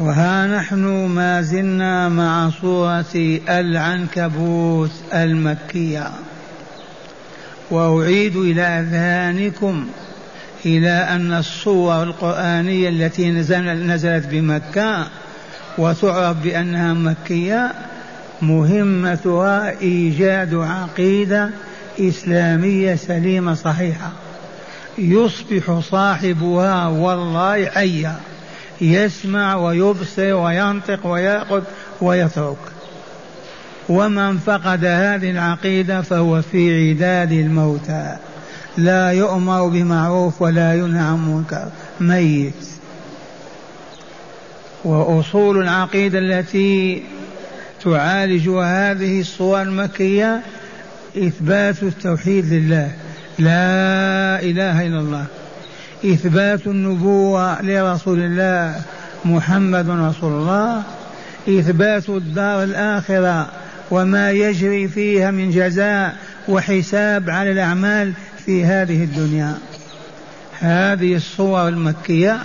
وها نحن ما زلنا مع سورة العنكبوت المكية. وأعيد إلى أذهانكم إلى أن الصور القرآنية التي نزلت بمكة وتعرف بأنها مكية مهمتها إيجاد عقيدة إسلامية سليمة صحيحة. يصبح صاحبها والله حيا. يسمع ويبصر وينطق ويأخذ ويترك. ومن فقد هذه العقيدة فهو في عداد الموتى. لا يؤمر بمعروف ولا ينهى عن منكر. ميت. وأصول العقيدة التي تعالج هذه الصور المكية إثبات التوحيد لله. لا إله إلا الله. إثبات النبوة لرسول الله محمد رسول الله إثبات الدار الآخرة وما يجري فيها من جزاء وحساب على الأعمال في هذه الدنيا. هذه الصور المكية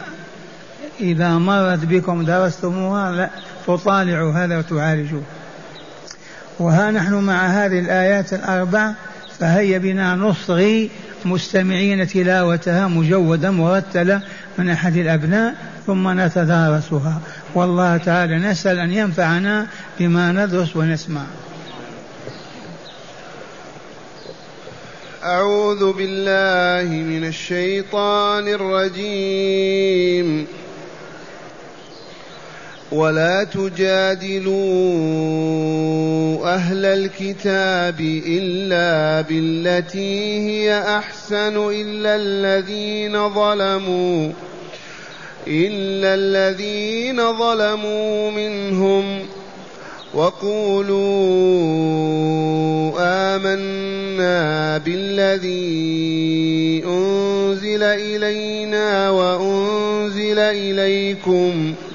إذا مرت بكم درستموها لا تطالعوا هذا وتعالجوه. وها نحن مع هذه الآيات الأربع فهيا بنا نصغي مستمعين تلاوتها مجودة مرتلة من أحد الأبناء ثم نتدارسها. والله تعالى نسأل أن ينفعنا بما ندرس ونسمع. أعوذ بالله من الشيطان الرجيم. ولا تجادلوا أهل الكتاب إلا بالتي هي أحسن إلا الذين ظلموا إلا الذين ظلموا منهم. وقولوا آمنا بالذي أنزل إلينا وأنزل إليكم ۖ.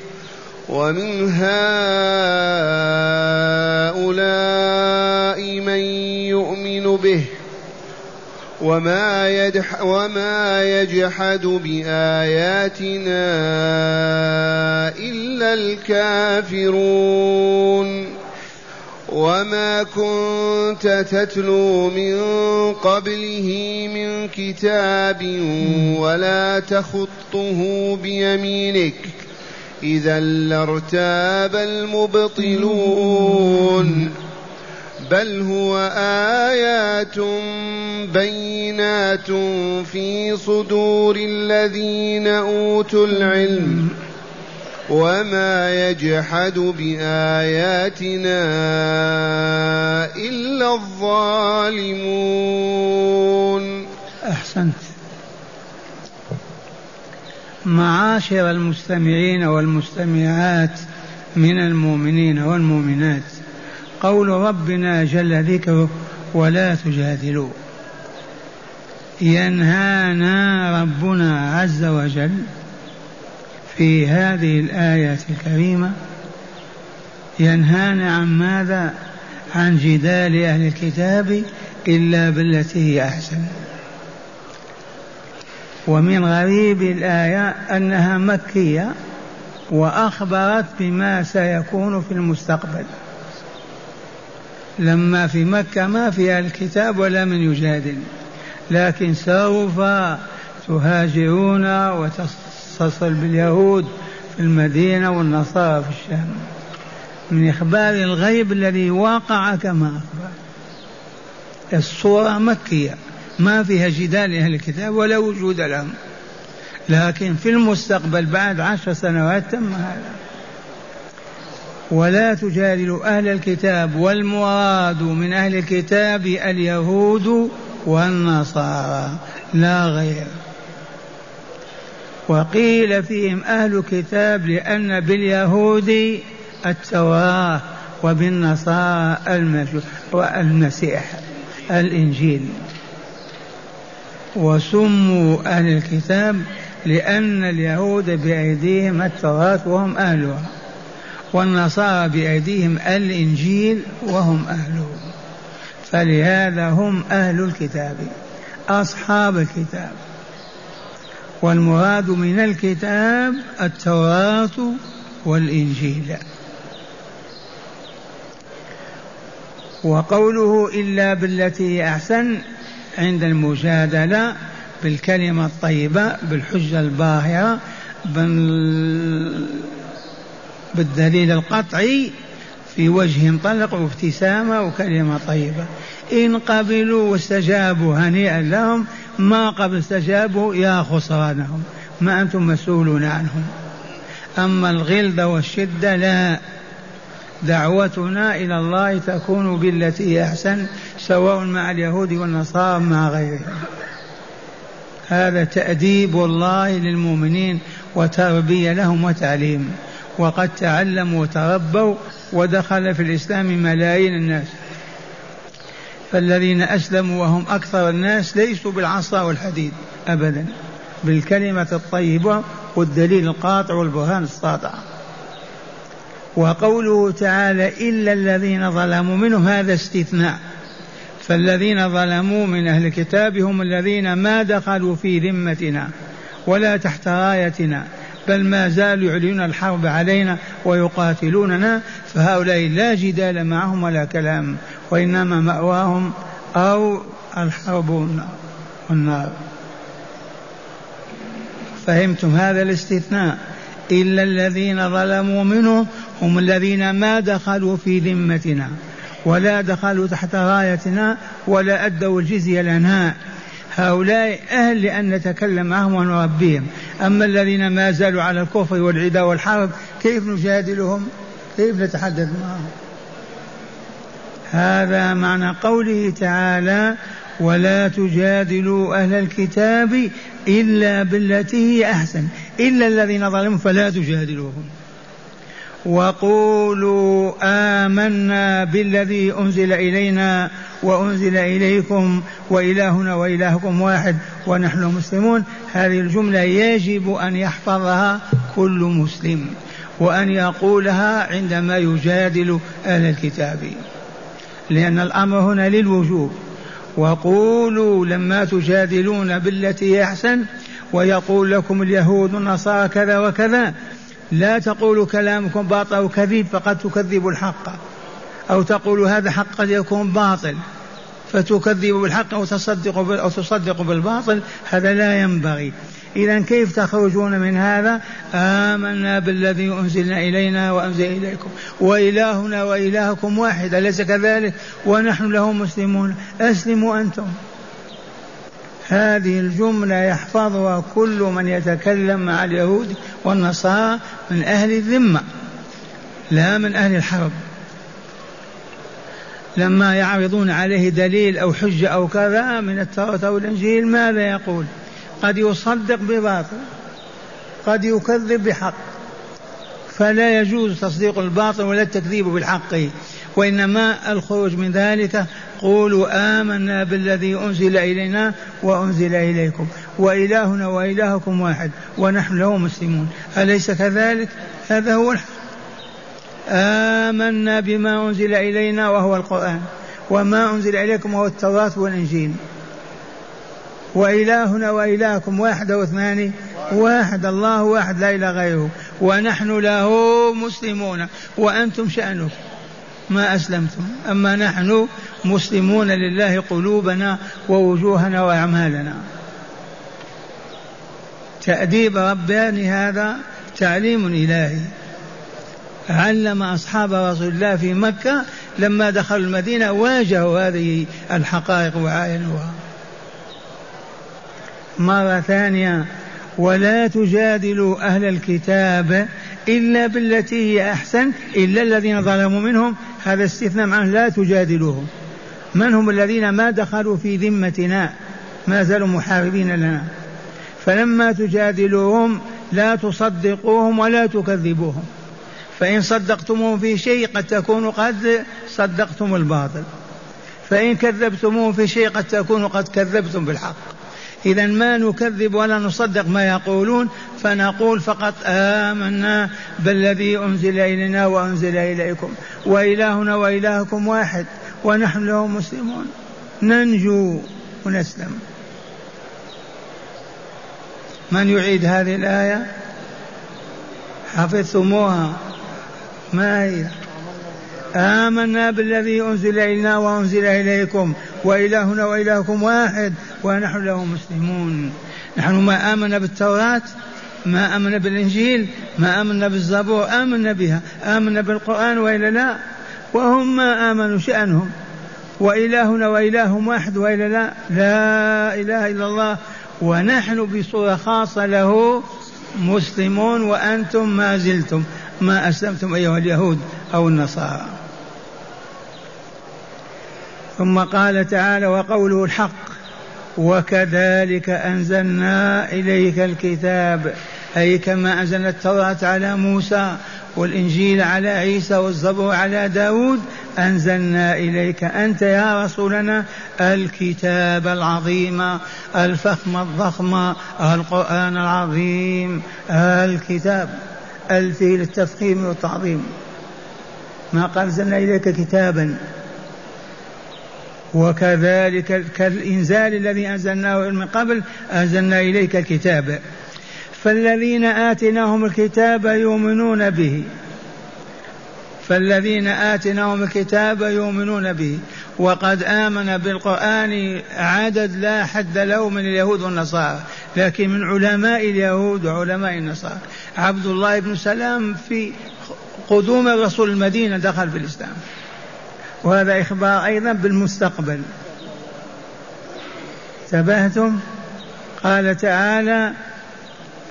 ومن هؤلاء من يؤمن به وما, يجح وما يجحد بآياتنا إلا الكافرون. وما كنت تتلو من قبله من كتاب ولا تخطه بيمينك. إذا لارتاب المبطلون. بل هو آيات بينات في صدور الذين أوتوا العلم. وما يجحد بآياتنا إلا الظالمون. أحسنت. معاشر المستمعين والمستمعات من المؤمنين والمؤمنات. قول ربنا جل ذكره ولا تجادلوا. ينهانا ربنا عز وجل في هذه الآية الكريمة. ينهانا عن ماذا؟ عن جدال أهل الكتاب إلا بالتي هي أحسن. ومن غريب الآية أنها مكية وأخبرت بما سيكون في المستقبل. لما في مكة ما فيها الكتاب ولا من يجادل لكن سوف تهاجرون وتصل باليهود في المدينة والنصارى في الشام. من إخبار الغيب الذي وقع كما أخبر الصورة مكية. ما فيها جدال أهل الكتاب ولا وجود لهم. لكن في المستقبل بعد عشر سنوات تم هذا. ولا تجادلوا أهل الكتاب والمراد من أهل الكتاب اليهود والنصارى. لا غير. وقيل فيهم أهل الكتاب لأن باليهود التوراة وبالنصارى والمسيح الإنجيل. وسموا أهل الكتاب لأن اليهود بأيديهم التوراة وهم أهلها والنصارى بأيديهم الإنجيل وهم أهله فلهذا هم أهل الكتاب أصحاب الكتاب. والمراد من الكتاب التوراة والإنجيل. وقوله إلا بالتي أحسن عند المجادلة بالكلمة الطيبة بالحجة الباهرة بالدليل القطعي في وجه طلق وابتسامة وكلمة طيبة. إن قبلوا واستجابوا هنيئا لهم ما قبل استجابوا يا خسرانهم ما أنتم مسؤولون عنهم. أما الغلظة والشدة لا. دعوتنا إلى الله تكون بالتي هي أحسن سواء مع اليهود والنصارى مع غيرهم. هذا تأديب الله للمؤمنين وتربية لهم وتعليم. وقد تعلموا وتربوا ودخل في الإسلام ملايين الناس. فالذين أسلموا وهم أكثر الناس ليسوا بالعصا والحديد أبدا بالكلمة الطيبة والدليل القاطع والبرهان الساطع. وقوله تعالى إلا الذين ظلموا منهم هذا استثناء. فالذين ظلموا من أهل الكتاب هم الذين ما دخلوا في ذمتنا ولا تحت رايتنا بل ما زالوا يعلنون الحرب علينا ويقاتلوننا فهؤلاء لا جدال معهم ولا كلام وإنما مأواهم أو الحرب والنار. فهمتم هذا الاستثناء؟ إلا الذين ظلموا منهم هم الذين ما دخلوا في ذمتنا ولا دخلوا تحت رايتنا ولا أدوا الجزية لنا. هؤلاء أهل لأن نتكلم معهم ونربيهم أما الذين ما زالوا على الكفر والعداء والحرب كيف نجادلهم؟ كيف نتحدث معهم؟ هذا معنى قوله تعالى ولا تجادلوا أهل الكتاب إلا بالتي هي أحسن. إلا الذين ظلموا فلا تجادلوهم. وقولوا آمنا بالذي أنزل إلينا وأنزل إليكم وإلهنا وإلهكم واحد ونحن مسلمون. هذه الجملة يجب أن يحفظها كل مسلم وأن يقولها عندما يجادل أهل الكتاب. لأن الأمر هنا للوجوب. وقولوا لما تجادلون بالتي أحسن ويقول لكم اليهود والنصارى كذا وكذا. لا تقولوا كلامكم باطل أو كذب فقد تكذبوا الحق. أو تقولوا هذا حق قد يكون باطل فتكذبوا بالحق أو أو تصدقوا بالباطل هذا لا ينبغي. إذا كيف تخرجون من هذا؟ آمنا بالذي أنزلنا إلينا وأنزل إليكم. وإلهنا وإلهكم واحد أليس كذلك؟ ونحن له مسلمون. أسلموا أنتم. هذه الجملة يحفظها كل من يتكلم مع اليهود والنصارى من أهل الذمة لا من أهل الحرب. لما يعرضون عليه دليل أو حجة أو كذا من التوراة أو الإنجيل ماذا يقول؟ قد يصدق بباطل قد يكذب بحق. فلا يجوز تصديق الباطل ولا التكذيب بالحق وإنما الخروج من ذلك قولوا آمنا بالذي أنزل إلينا وأنزل إليكم وإلهنا وإلهكم واحد ونحن له مسلمون. أليس كذلك؟ هذا هو الحق. آمنا بما أنزل إلينا وهو القرآن وما أنزل إليكم وهو التوراة والإنجيل. وإلهنا وإلهكم واحد واثنان واحد الله واحد لا إله غيره. ونحن له مسلمون. وأنتم شأنكم ما أسلمتم. أما نحن مسلمون لله قلوبنا ووجوهنا وأعمالنا. تأديب رباني هذا تعليم إلهي. علم أصحاب رسول الله في مكة لما دخلوا المدينة واجهوا هذه الحقائق وعاينوها. مرة ثانية ولا تجادلوا أهل الكتاب إلا بالتي هي أحسن إلا الذين ظلموا منهم. هذا استثناء عنه لا تجادلوهم. من هم الذين ما دخلوا في ذمتنا؟ ما زالوا محاربين لنا. فلما تجادلوهم لا تصدقوهم ولا تكذبوهم. فإن صدقتموه في شيء قد تكونوا قد صدقتم الباطل. فإن كذبتموه في شيء قد تكونوا قد كذبتم بالحق. إذا ما نكذب ولا نصدق ما يقولون فنقول فقط آمنا بالذي أنزل إلينا وأنزل إليكم. وإلهنا وإلهكم واحد ونحن له مسلمون. ننجو ونسلم. من يعيد هذه الآية؟ حفظتموها. ما هي؟ آمنا بالذي أنزل إلينا وأنزل إليكم وإلهنا وإلهكم واحد ونحن له مسلمون. نحن ما آمنا بالتوراة ما آمنا بالإنجيل ما آمنا بالزبور آمنا بها آمنا بالقرآن وإلا لا. وهم ما آمنوا شأنهم وإلهنا وإلههم واحد وإلا لا. لا إله إلا الله. ونحن بصورة خاصة له مسلمون وأنتم ما زلتم ما أسلمتم أيها اليهود أو النصارى. ثم قال تعالى وقوله الحق. وكذلك أنزلنا إليك الكتاب. أي كما أنزلنا التوراة على موسى والإنجيل على عيسى والزبور على داود. أنزلنا إليك أنت يا رسولنا الكتاب العظيم الفخم الضخم القرآن العظيم الكتاب الفي للتفخيم والتعظيم. ما قال أنزلنا إليك كتابا. وكذلك كالإنزال الذي أنزلناه من قبل أنزلنا إليك الكتاب. فالذين آتيناهم الكتاب يؤمنون به. فالذين آتيناهم الكتاب يؤمنون به. وقد آمن بالقرآن عدد لا حد له من اليهود والنصارى لكن من علماء اليهود وعلماء النصارى. عبد الله بن سلام في قدوم الرسول المدينة دخل في الإسلام. وهذا إخبار أيضا بالمستقبل. انتبهتم؟ قال تعالى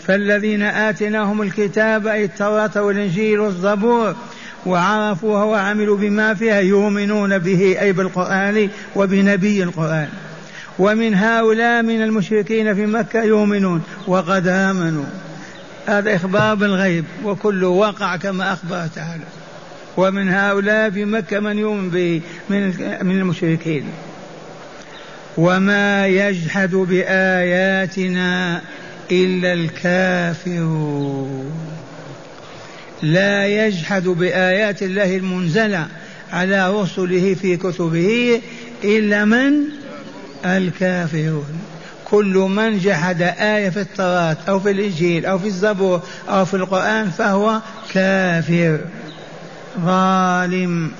فالذين آتيناهم الكتاب أي التوراة والإنجيل والزبور وعرفوها وعملوا بما فيها يؤمنون به أي بالقرآن وبنبي القرآن. ومن هؤلاء من المشركين في مكة يؤمنون وقد آمنوا. هذا إخبار بالغيب وكل وقع كما أخبر تعالى. ومن هؤلاء في مكة من يؤمن به من من المشركين. وما يجحد بآياتنا إلا الكافرون. لا يجحد بآيات الله المنزلة على رسله في كتبه إلا من؟ الكافرون. كل من جحد آية في التوراة أو في الإنجيل أو في الزبور أو في القرآن فهو كافر. ظالم.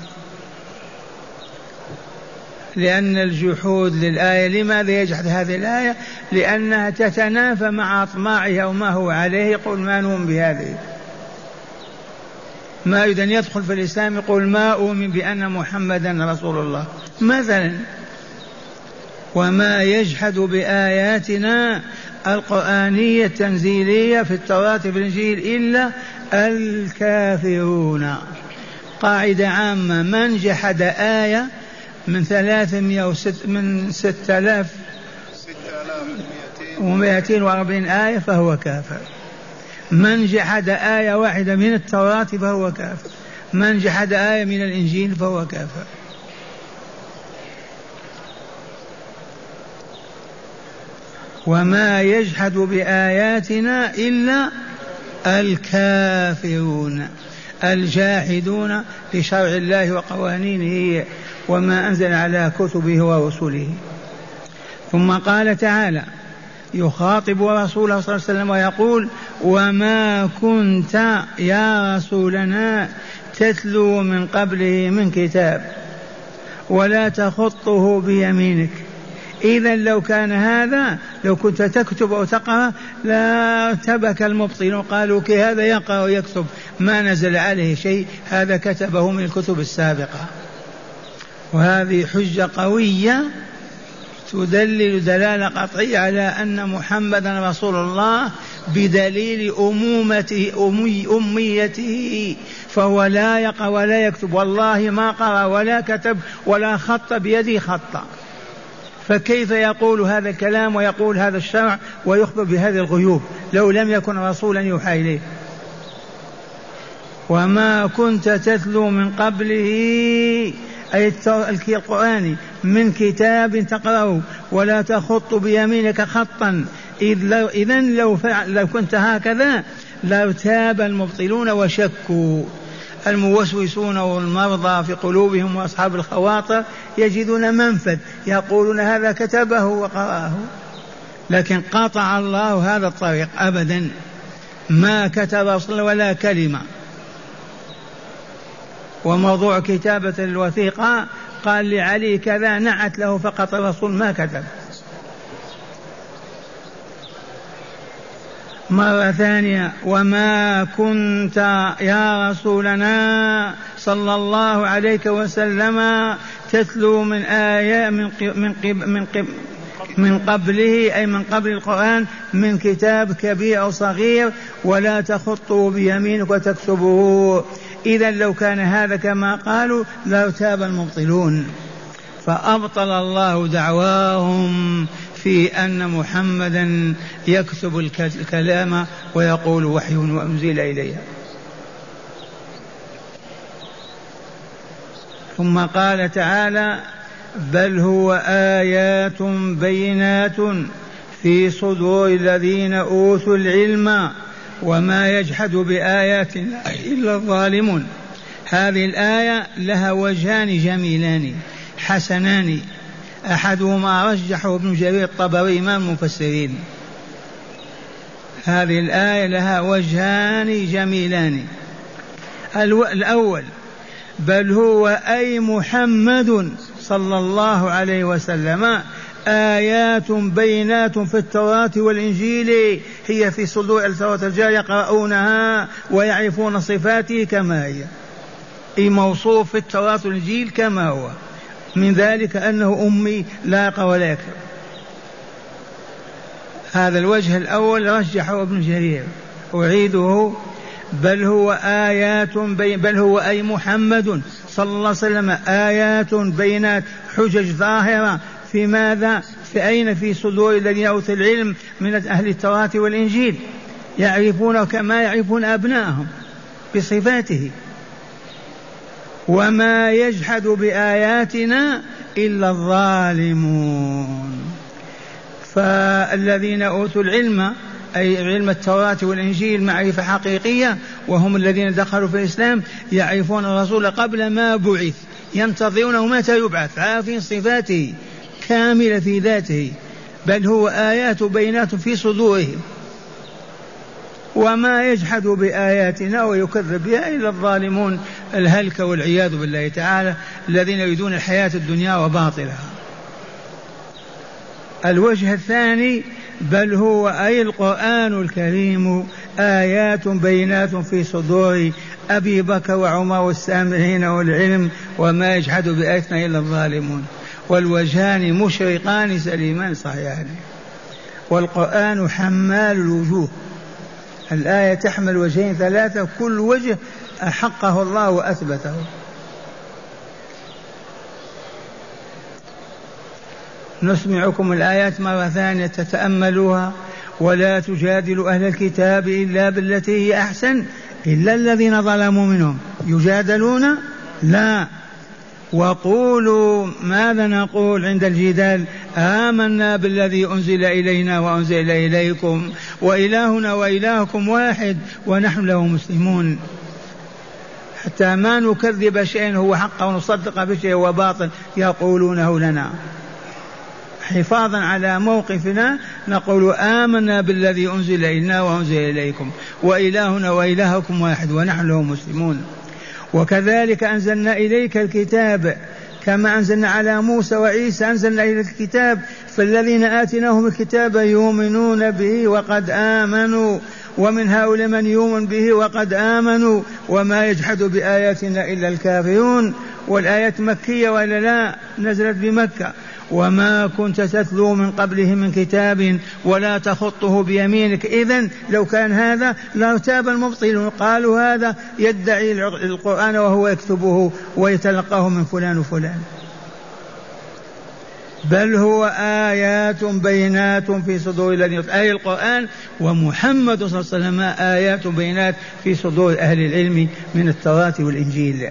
لأن الجحود للآية لماذا يجحد هذه الآية؟ لأنها تتنافى مع أطماعه أو ما هو عليه يقول ما نؤمن بهذه. ما يريد أن يدخل في الإسلام يقول ما أؤمن بأن محمدا رسول الله. مثلا وما يجحد بآياتنا القرآنية التنزيلية في التوراة في الإنجيل إلا الكافرون. قاعدة عامة. من جحد آية من ثلاثمائة وست من ستة آلاف ومائتين وأربعين آية فهو كافر. من جحد آية واحدة من التوراة فهو كافر. من جحد آية من الإنجيل فهو كافر. وما يجحد بآياتنا إلا الكافرون. الجاحدون لشرع الله وقوانينه وما أنزل على كتبه ورسله. ثم قال تعالى يخاطب رسوله صلى الله عليه وسلم ويقول وما كنت يا رسولنا تتلو من قبله من كتاب ولا تخطه بيمينك. إذا لو كان هذا لو كنت تكتب أو تقرأ لا تبك المبطلون. قالوا كي هذا يقرأ ويكتب. ما نزل عليه شيء. هذا كتبه من الكتب السابقة. وهذه حجة قوية تدلل دلالة قطعية على أن محمدا رسول الله بدليل أمومته أمي أميته. فهو لا يقرأ ولا يكتب. والله ما قرأ ولا كتب ولا خط بيده خطا. فكيف يقول هذا الكلام ويقول هذا الشرع ويخبر بهذه الغيوب لو لم يكن رسولا يوحى إليه؟ وما كنت تتلو من قبله أي القرآن من كتاب تقرأه ولا تخط بيمينك خطا. إذا لو, فعل لو كنت هكذا لارتاب المبطلون وشكوا. الموسوسون والمرضى في قلوبهم وأصحاب الخواطر يجدون منفذ يقولون هذا كتبه وقرأه. لكن قطع الله هذا الطريق ابدا. ما كتب أصلا ولا كلمة. وموضوع كتابة الوثيقة قال لعلي كذا نعت له فقط الرسول ما كتب. مرة ثانية وما كنت يا رسولنا صلى الله عليه وسلم تتلو من آية من قب من قب من قب من قبله أي من قبل القرآن من كتاب كبير أو صغير ولا تخطه بيمينك وتكتبه إذا لو كان هذا كما قالوا لارتاب المبطلون. فأبطل الله دعواهم في أن محمدا يكتب الكلام ويقول وحي وأنزل إليها ثم قال تعالى بل هو آيات بينات في صدور الذين أوتوا العلم وما يجحد بآياتنا إلا الظالمون. هذه الآية لها وجهان جميلان حسنان أحدهما رجحه ابن جرير الطبري إمام المفسرين. هذه الآية لها وجهان جميلان. الأول بل هو أي محمد صلى الله عليه وسلم آيات بينات في التوراة والإنجيل هي في صدور التوراة الرجال يقرؤونها ويعرفون صفاته كما هي. أي موصوف في التوراة والإنجيل كما هو. من ذلك أنه أمي لا ولا يكتب هذا الوجه الأول رجحه ابن جرير. أعيده بل هو آيات بي بل هو أي محمد صلى الله عليه وسلم آيات بينات حجج ظاهرة. في ماذا؟ في أين؟ في صدور الذين أوتوا العلم من أهل التوراة والإنجيل. يعرفون كما يعرفون أبنائهم بصفاته. وما يجحد بآياتنا إلا الظالمون. فالذين أوتوا العلم أي علم التوراة والإنجيل معرفة حقيقية وهم الذين دخلوا في الإسلام يعرفون الرسول قبل ما بعث ينتظرونه متى يبعث عارفين صفاته كاملة في ذاته بل هو آيات بينات في صدورهم وما يجحد بآياتنا ويكذب بها إلا الظالمون. الهلك والعياذ بالله تعالى الذين يريدون الحياة الدنيا وباطلها. الوجه الثاني بل هو أي القرآن الكريم آيات بينات في صدور أبي بكر وعمر والسامعين والعلم وما يجحد بآياتنا إلا الظالمون. والوجهان مشرقان سليمان صحيحان. والقرآن حمال الوجوه. الآية تحمل وجهين ثلاثة كل وجه أحقه الله وأثبته نسمعكم الآيات مرة ثانية تتأملوها. ولا تجادلوا أهل الكتاب إلا بالتي هي أحسن إلا الذين ظلموا منهم. يجادلون؟ لا. وقولوا ماذا نقول عند الجدال؟ آمنا بالذي أنزل إلينا وأنزل إليكم وإلهنا وإلهكم واحد ونحن له مسلمون. حتى ما نكذب شيئا هو حق ونصدق بشيء هو باطل يقولونه لنا. حفاظا على موقفنا نقول آمنا بالذي أنزل إلينا وأنزل إليكم وإلهنا وإلهكم واحد ونحن له مسلمون. وكذلك أنزلنا إليك الكتاب كما أنزلنا على موسى وعيسى أنزلنا إليك الكتاب فالذين آتيناهم الكتاب يؤمنون به وقد آمنوا. ومن هؤلاء من يؤمن به وقد آمنوا وما يجحد بآياتنا إلا الكافرون. والآيات مكية ولا لا؟ نزلت بمكة. وما كنت تتلو من قبله من كتاب ولا تخطه بيمينك. إذا لو كان هذا لارتاب المبطلون. قالوا هذا يدعي القرآن وهو يكتبه ويتلقاه من فلان وفلان. بل هو آيات بينات في صدور الذين أي القرآن ومحمد صلى الله عليه وسلم آيات بينات في صدور أهل العلم من التوراة والإنجيل.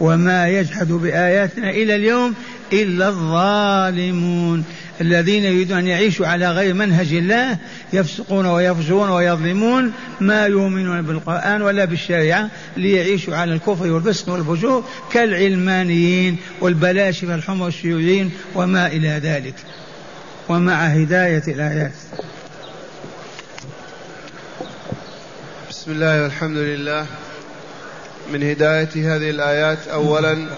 وما يجحد بآياتنا إلى اليوم إلا الظالمون. الذين يريدون أن يعيشوا على غير منهج الله يفسقون ويفجرون ويظلمون ما يؤمنون بالقرآن ولا بالشريعة ليعيشوا على الكفر والفسق والفجور كالعلمانيين والبلاشفة الحمر الشيوعيين وما إلى ذلك. ومع هداية الآيات. بسم الله والحمد لله. من هداية هذه الآيات أولا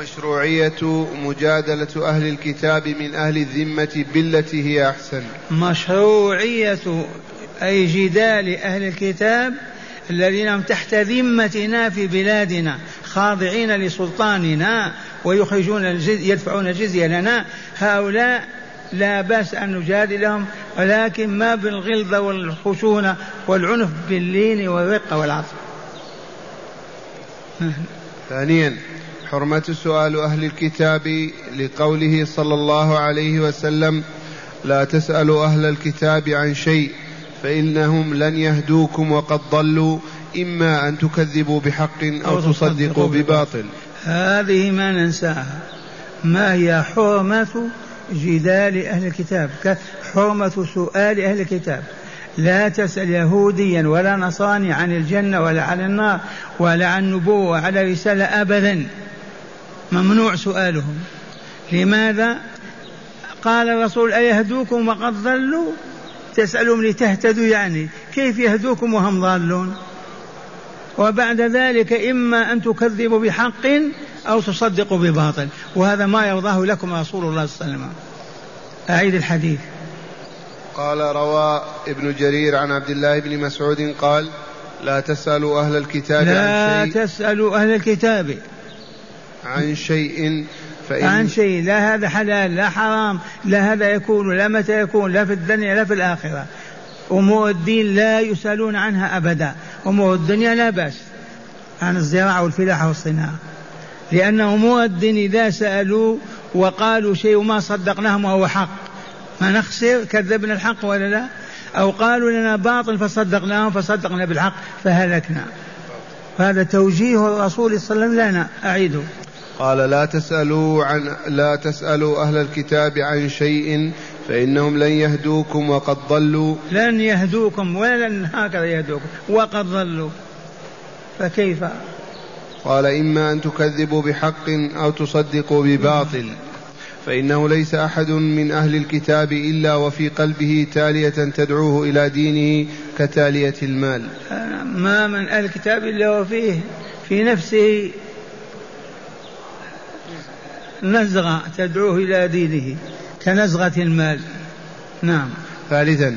مشروعية مجادلة أهل الكتاب من أهل الذمة بالتي هي أحسن. مشروعية أي جدال أهل الكتاب الذين هم تحت ذمتنا في بلادنا خاضعين لسلطاننا ويخرجون الجزية يدفعون الجزية لنا. هؤلاء لا بأس أن نجادلهم ولكن ما بالغلظة والخشونة والعنف باللين والرقة والعطف ثانيا حرمة سؤال أهل الكتاب لقوله صلى الله عليه وسلم لا تسألوا أهل الكتاب عن شيء فإنهم لن يهدوكم وقد ضلوا إما أن تكذبوا بحق أو تصدقوا بباطل. هذه ما ننساها. ما هي حرمة جدال أهل الكتاب؟ حرمة سؤال أهل الكتاب. لا تسأل يهوديا ولا نصراني عن الجنة ولا عن النار ولا عن النبوة وعلى رسالة أبدا. ممنوع سؤالهم. لماذا قال الرسول أيهدوكم وقد ضلوا؟ تسألهم لتهتدوا يعني. كيف يهدوكم وهم ضالون؟ وبعد ذلك إما أن تكذبوا بحق أو تصدقوا بباطل. وهذا ما يرضاه لكم رسول الله صلى الله عليه وسلم. أعيد الحديث. قال روى ابن جرير عن عبد الله بن مسعود قال لا تسألوا أهل الكتاب لا عن شيء. لا تسألوا أهل الكتاب. عن شيء فإن عن شيء لا هذا حلال لا حرام لا هذا يكون لا متى يكون لا في الدنيا لا في الآخرة. أمور الدين لا يسألون عنها أبدا. أمور الدنيا لا بأس عن الزراعة والفلاحة والصناعة. لأن أمور الدين إذا سألوا وقالوا شيء وما صدقناهم وهو حق ما نخسر كذبنا الحق ولا لا؟ أو قالوا لنا باطل فصدقناهم فصدقنا بالحق فهلكنا. هذا توجيه الرسول صلى الله عليه وسلم لنا أعيده. قال لا تسألوا عن لا تسألوا أهل الكتاب عن شيء فإنهم لن يهدوكم وقد ضلوا. لن يهدوكم ولن هكذا يهدوكم وقد ضلوا. فكيف؟ قال إما أن تكذبوا بحق أو تصدقوا بباطل. فإنه ليس أحد من أهل الكتاب إلا وفي قلبه تالية تدعوه إلى دينه كتالية المال. ما من أهل الكتاب إلا وفيه في نفسه نزغة تدعوه إلى دينه كنزغة المال. نعم. ثالثا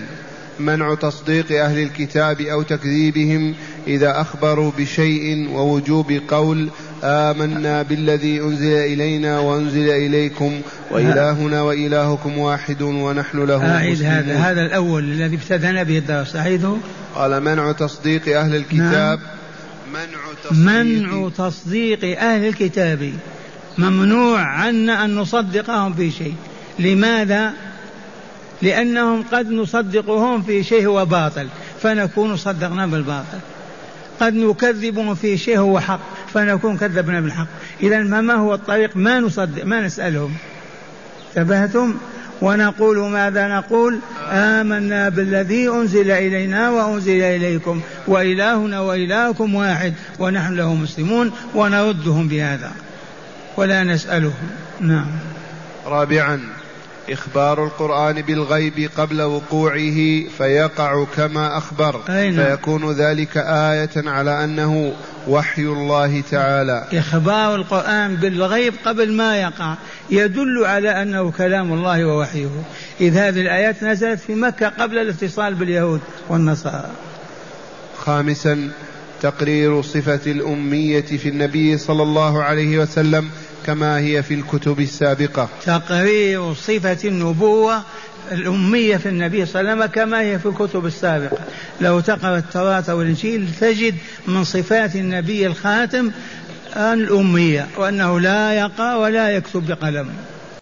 منع تصديق أهل الكتاب أو تكذيبهم إذا أخبروا بشيء ووجوب قول آمنا بالذي أنزل إلينا وأنزل إليكم وإلهنا وإلهكم واحد ونحن له أعيد هذا هذا الأول الذي ابتدأنا به الدرس أعيده قال منع تصديق أهل الكتاب. نعم. منع تصديق. منع تصديق أهل الكتاب. ممنوع عنا أن نصدقهم في شيء. لماذا؟ لأنهم قد نصدقهم في شيء هو باطل فنكون صدقنا بالباطل. قد نكذبهم في شيء هو حق فنكون كذبنا بالحق. إذا ما هو الطريق؟ ما نصدق ما نسألهم. انتبهتم؟ ونقول ماذا نقول؟ آمنا بالذي أنزل إلينا وأنزل إليكم وإلهنا وإلهكم واحد ونحن له مسلمون ونردهم بهذا. ولا نسألهم نعم. رابعا إخبار القرآن بالغيب قبل وقوعه فيقع كما أخبر. نعم. فيكون ذلك آية على أنه وحي الله تعالى. إخبار القرآن بالغيب قبل ما يقع يدل على أنه كلام الله ووحيه. إذ هذه الآيات نزلت في مكة قبل الاتصال باليهود والنصارى. خامسا تقرير صفة الأمية في النبي صلى الله عليه وسلم كما هي في الكتب السابقة. تقرير صفة النبوة الأمية في النبي صلى الله عليه وسلم كما هي في الكتب السابقة. لو تقرأ التوراة والإنجيل تجد من صفات النبي الخاتم الأمية وأنه لا يقرأ ولا يكتب بقلم.